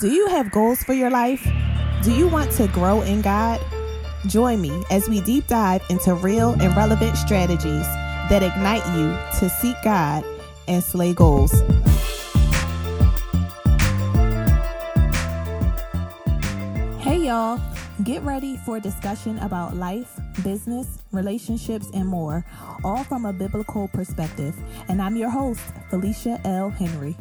Do you have goals for your life? Do you want to grow in God? Join me as we deep dive into real and relevant strategies that ignite you to seek God and slay goals. Hey, y'all. Get ready for a discussion about life, business, relationships, and more, all from a biblical perspective. And I'm your host, Felicia L. Henry.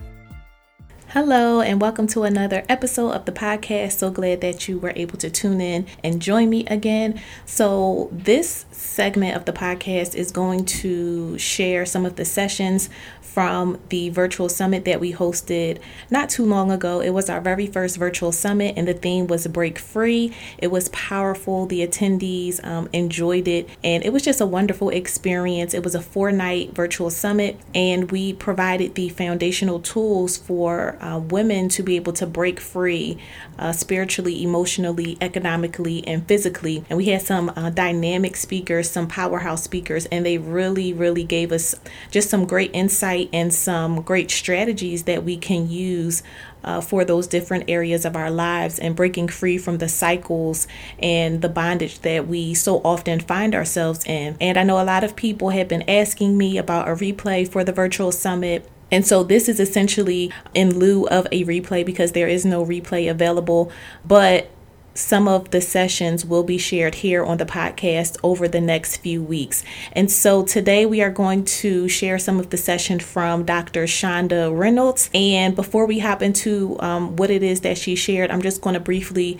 Hello, and welcome to another episode of the podcast. So glad that you were able to tune in and join me again. So, this segment of the podcast is going to share some of the sessions from the virtual summit that we hosted not too long ago. It was our very first virtual summit, and the theme was Break Free. It was powerful. The attendees um, enjoyed it, and it was just a wonderful experience. It was a four night virtual summit, and we provided the foundational tools for uh, women to be able to break free uh, spiritually, emotionally, economically, and physically. And we had some uh, dynamic speakers, some powerhouse speakers, and they really, really gave us just some great insight and some great strategies that we can use uh, for those different areas of our lives and breaking free from the cycles and the bondage that we so often find ourselves in. And I know a lot of people have been asking me about a replay for the virtual summit. And so this is essentially in lieu of a replay because there is no replay available. But some of the sessions will be shared here on the podcast over the next few weeks. And so today we are going to share some of the session from Dr. Chanda Reynolds. And before we hop into um, what it is that she shared, I'm just going to briefly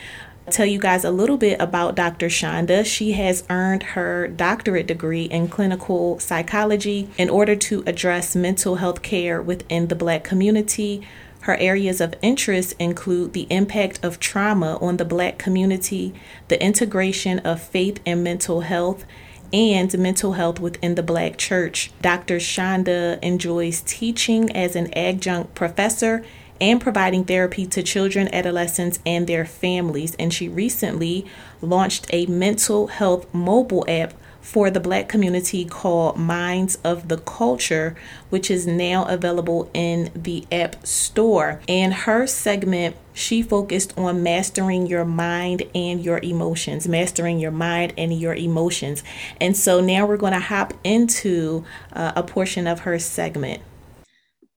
tell you guys a little bit about Dr. Chanda. She has earned her doctorate degree in clinical psychology in order to address mental health care within the Black community her areas of interest include the impact of trauma on the Black community, the integration of faith and mental health, and mental health within the Black church. Dr. Chanda enjoys teaching as an adjunct professor and providing therapy to children, adolescents, and their families. And she recently launched a mental health mobile app for the black community called Minds of the Culture, which is now available in the App Store. And her segment, she focused on mastering your mind and your emotions, mastering your mind and your emotions. And so now we're going to hop into uh, a portion of her segment.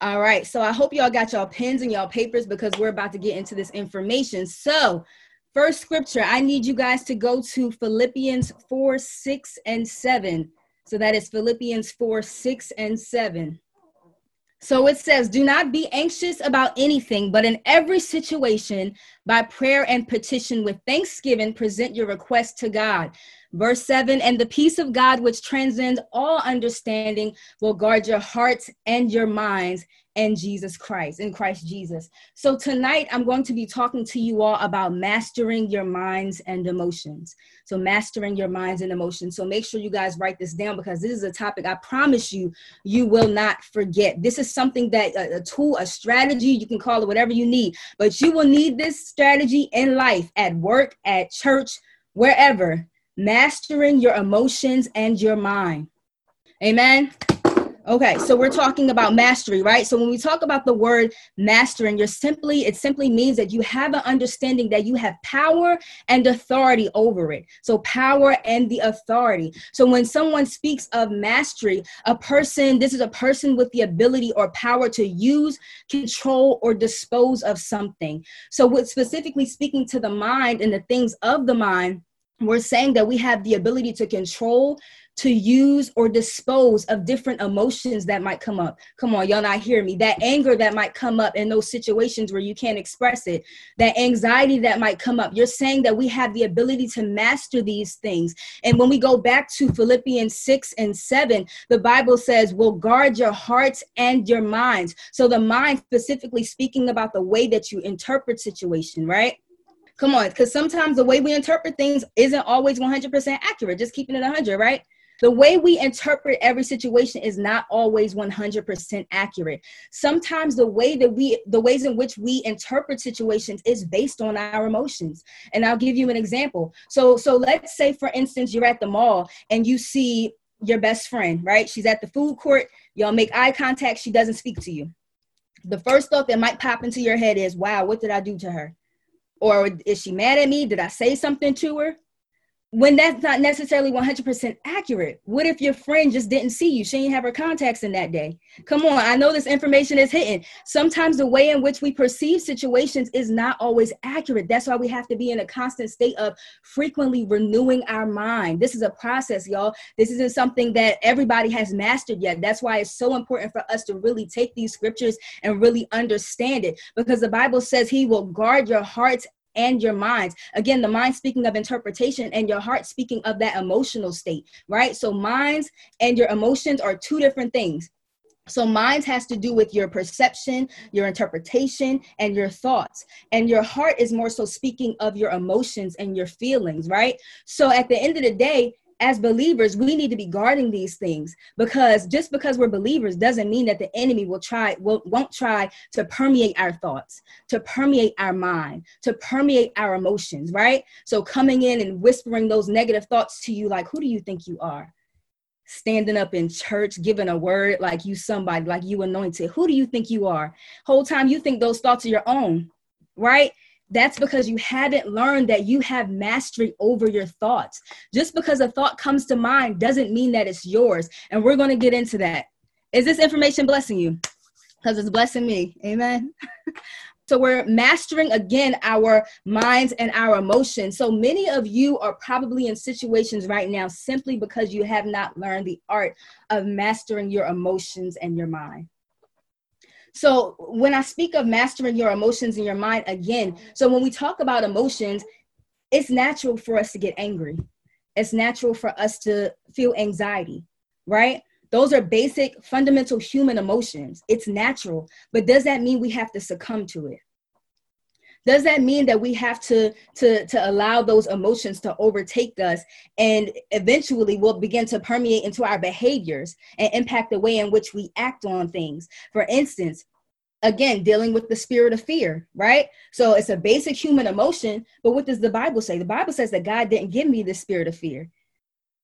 All right. So I hope y'all got y'all pens and y'all papers because we're about to get into this information. So First scripture, I need you guys to go to Philippians 4, 6, and 7. So that is Philippians 4, 6, and 7. So it says, Do not be anxious about anything, but in every situation, by prayer and petition with thanksgiving, present your request to God. Verse 7 And the peace of God, which transcends all understanding, will guard your hearts and your minds and Jesus Christ, in Christ Jesus. So tonight I'm going to be talking to you all about mastering your minds and emotions. So mastering your minds and emotions. So make sure you guys write this down because this is a topic I promise you you will not forget. This is something that a, a tool, a strategy, you can call it whatever you need, but you will need this strategy in life, at work, at church, wherever. Mastering your emotions and your mind. Amen. Okay, so we're talking about mastery, right? So when we talk about the word mastering, you're simply, it simply means that you have an understanding that you have power and authority over it. So power and the authority. So when someone speaks of mastery, a person, this is a person with the ability or power to use, control, or dispose of something. So with specifically speaking to the mind and the things of the mind, we're saying that we have the ability to control to use or dispose of different emotions that might come up. Come on, y'all not hear me. That anger that might come up in those situations where you can't express it, that anxiety that might come up. You're saying that we have the ability to master these things. And when we go back to Philippians 6 and 7, the Bible says, will guard your hearts and your minds. So the mind specifically speaking about the way that you interpret situation, right? Come on, because sometimes the way we interpret things isn't always 100% accurate, just keeping it 100, right? the way we interpret every situation is not always 100% accurate. Sometimes the way that we the ways in which we interpret situations is based on our emotions. And i'll give you an example. So so let's say for instance you're at the mall and you see your best friend right? She's at the food court. Y'all make eye contact. She doesn't speak to you. The first thought that might pop into your head is, wow, what did I do to her? Or is she mad at me? Did I say something to her? When that's not necessarily 100% accurate what if your friend just didn't see you? She didn't have her contacts in that day. Come on i know this information is hidden. Sometimes the way in which we perceive situations is not always accurate. That's why we have to be in a constant state of frequently renewing our mind. This is a process y'all. This isn't something that everybody has mastered yet. That's why it's so important for us to really take these scriptures and really understand it because the bible says he will guard your hearts and your minds. Again, the mind speaking of interpretation and your heart speaking of that emotional state, right? So, minds and your emotions are two different things. So, minds has to do with your perception, your interpretation, and your thoughts. And your heart is more so speaking of your emotions and your feelings, right? So, at the end of the day, as believers, we need to be guarding these things because just because we're believers doesn't mean that the enemy will try will, won't try to permeate our thoughts, to permeate our mind, to permeate our emotions, right? So coming in and whispering those negative thoughts to you like who do you think you are? Standing up in church, giving a word like you somebody, like you anointed. Who do you think you are? Whole time you think those thoughts are your own, right? That's because you haven't learned that you have mastery over your thoughts. Just because a thought comes to mind doesn't mean that it's yours. And we're going to get into that. Is this information blessing you? Because it's blessing me. Amen. so we're mastering again our minds and our emotions. So many of you are probably in situations right now simply because you have not learned the art of mastering your emotions and your mind. So when I speak of mastering your emotions in your mind again, so when we talk about emotions, it's natural for us to get angry. It's natural for us to feel anxiety, right? Those are basic, fundamental human emotions. It's natural. But does that mean we have to succumb to it? Does that mean that we have to, to, to allow those emotions to overtake us and eventually will begin to permeate into our behaviors and impact the way in which we act on things? For instance, again dealing with the spirit of fear right? So it's a basic human emotion but what does the bible say? The bible says that god didn't give me the spirit of fear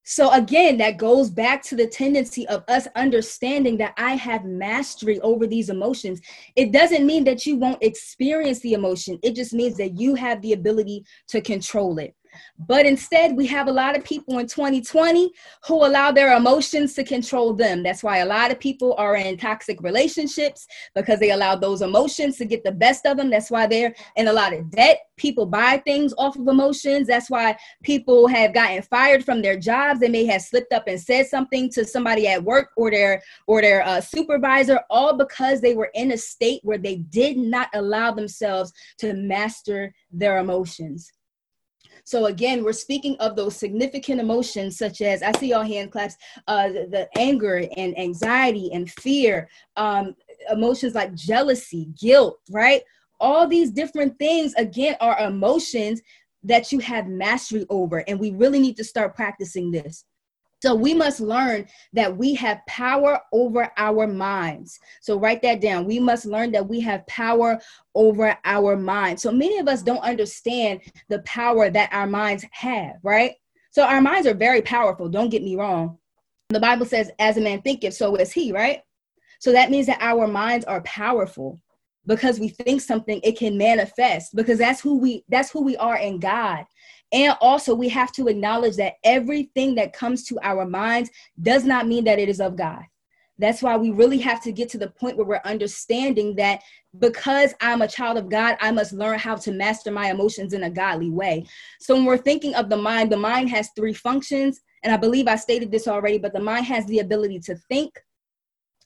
so again, that goes back to the tendency of us understanding that I have mastery over these emotions. It doesn't mean that you won't experience the emotion. It just means that you have the ability to control it. But instead, we have a lot of people in 2020 who allow their emotions to control them. That's why a lot of people are in toxic relationships because they allow those emotions to get the best of them. That's why they're in a lot of debt. People buy things off of emotions. That's why people have gotten fired from their jobs. They may have slipped up and said something to somebody at work or their or their uh, supervisor, all because they were in a state where they did not allow themselves to master their emotions. So again, we're speaking of those significant emotions such as I see y'all hand claps, uh, the, the anger and anxiety and fear, um, emotions like jealousy, guilt, right? All these different things again are emotions that you have mastery over, and we really need to start practicing this. So we must learn that we have power over our minds. So write that down. We must learn that we have power over our minds. So many of us don't understand the power that our minds have, right? So our minds are very powerful, don't get me wrong. The Bible says, as a man thinketh, so is he, right? So that means that our minds are powerful because we think something it can manifest because that's who we that's who we are in God and also, we have to acknowledge that everything that comes to our minds does not mean that it is of God. That's why we really have to get to the point where we're understanding that because I'm a child of God, I must learn how to master my emotions in a godly way. So when we're thinking of the mind, the mind has three functions. And I believe I stated this already, but the mind has the ability to think,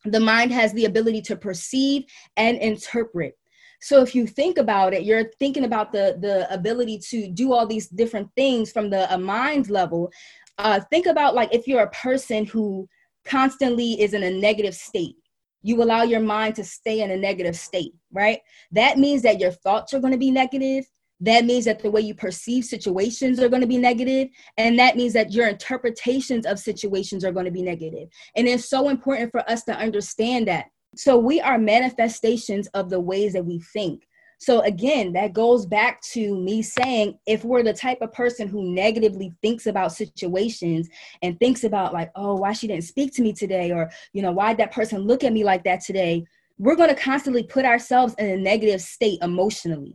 the mind has the ability to perceive and interpret. So if you think about it, you're thinking about the the ability to do all these different things from the mind level. Uh, think about like if you're a person who constantly is in a negative state you allow your mind to stay in a negative state, right? That means that your thoughts are going to be negative. That means that the way you perceive situations are going to be negative, And that means that your interpretations of situations are going to be negative. And it's so important for us to understand that. So we are manifestations of the ways that we think. So again, that goes back to me saying if we're the type of person who negatively thinks about situations and thinks about like, oh, why she didn't speak to me today or, you know, why that person look at me like that today, we're going to constantly put ourselves in a negative state emotionally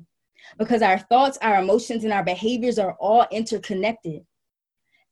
because our thoughts, our emotions, and our behaviors are all interconnected.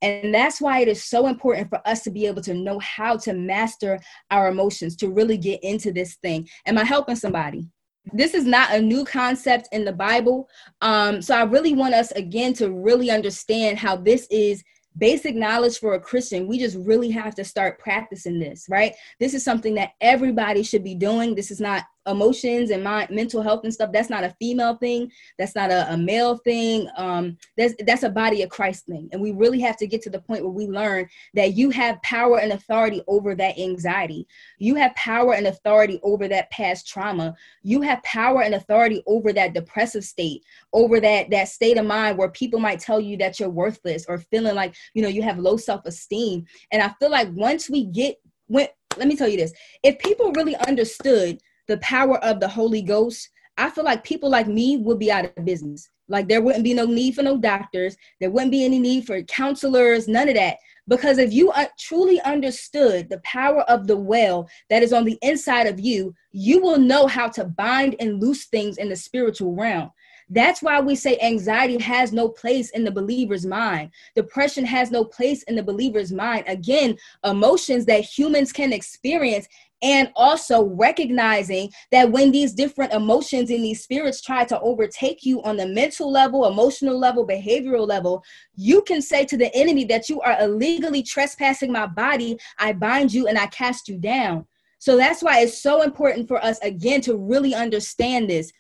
And that's why it is so important for us to be able to know how to master our emotions, to really get into this thing. Am I helping somebody? This is not a new concept in the Bible. Um, so I really want us again to really understand how this is basic knowledge for a Christian. We just really have to start practicing this, right? This is something that everybody should be doing. This is not emotions and my mental health and stuff that's not a female thing. That's not a, a, male thing. Um that's that's a body of christ thing. And we really have to get to the point where we learn that you have power and authority over that anxiety. You have power and authority over that past trauma. You have power and authority over that depressive state over that that state of mind where people might tell you that you're worthless or feeling like you know you have low self-esteem. And i feel like once we get when let me tell you this. If people really understood the power of the Holy Ghost, I feel like people like me would be out of business. Like there wouldn't be no need for no doctors, there wouldn't be any need for counselors, none of that. Because if you uh, truly understood the power of the well that is on the inside of you, you will know how to bind and loose things in the spiritual realm. That's why we say anxiety has no place in the believer's mind. Depression has no place in the believer's mind. Again, emotions that humans can experience and also recognizing that when these different emotions and these spirits try to overtake you on the mental level, emotional level, behavioral level, you can say to the enemy that you are illegally trespassing my body. I bind you and I cast you down. So that's why it's so important for us again to really understand this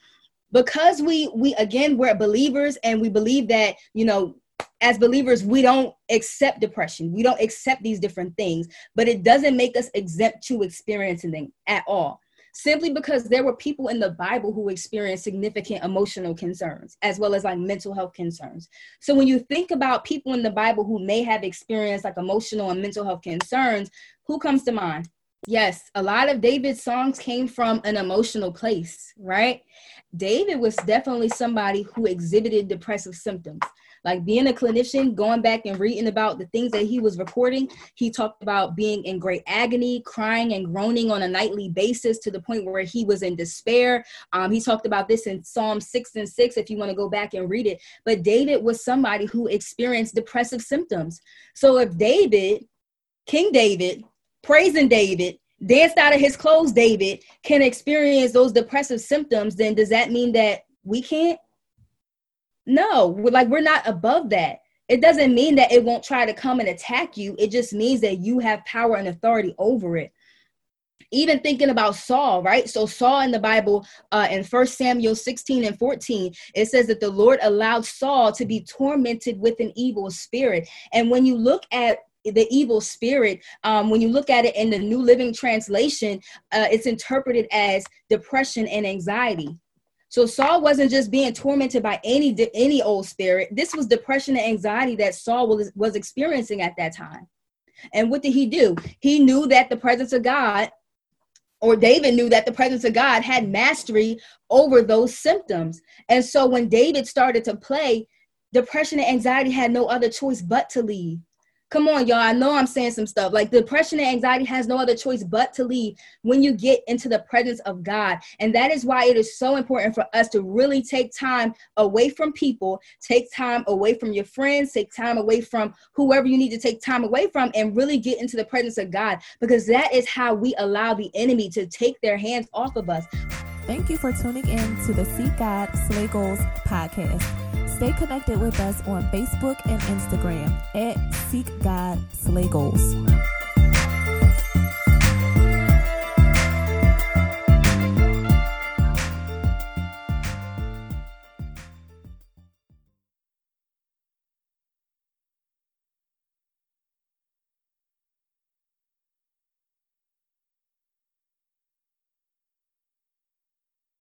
because we we again we're believers and we believe that you know as believers, we don't accept depression. We don't accept these different things, but it doesn't make us exempt to experiencing them at all. Simply because there were people in the Bible who experienced significant emotional concerns as well as like mental health concerns. So when you think about people in the Bible who may have experienced like emotional and mental health concerns, who comes to mind? Yes, a lot of David's songs came from an emotional place, right? David was definitely somebody who exhibited depressive symptoms. Like being a clinician, going back and reading about the things that he was reporting, he talked about being in great agony, crying and groaning on a nightly basis to the point where he was in despair. Um, he talked about this in Psalm 6 and 6, if you want to go back and read it. But David was somebody who experienced depressive symptoms. So if David, King David, praising David, danced out of his clothes, David can experience those depressive symptoms, then does that mean that we can't? No, we're like we're not above that. It doesn't mean that it won't try to come and attack you. It just means that you have power and authority over it. Even thinking about Saul, right? So Saul in the Bible, uh, in First Samuel 16 and 14, it says that the Lord allowed Saul to be tormented with an evil spirit. And when you look at the evil spirit um, when you look at it in the new living translation uh, it's interpreted as depression and anxiety so Saul wasn't just being tormented by any any old spirit. This was depression and anxiety that Saul was, was experiencing at that time. And what did he do? He knew that the presence of God or David knew that the presence of God had mastery over those symptoms. And so when David started to play, depression and anxiety had no other choice but to leave. Come on, y'all. I know I'm saying some stuff. Like depression and anxiety has no other choice but to leave when you get into the presence of God. And that is why it is so important for us to really take time away from people, take time away from your friends, take time away from whoever you need to take time away from, and really get into the presence of God because that is how we allow the enemy to take their hands off of us. Thank you for tuning in to the Seek God Slay Goals podcast. Stay connected with us on Facebook and Instagram at Seek God Slay Goals.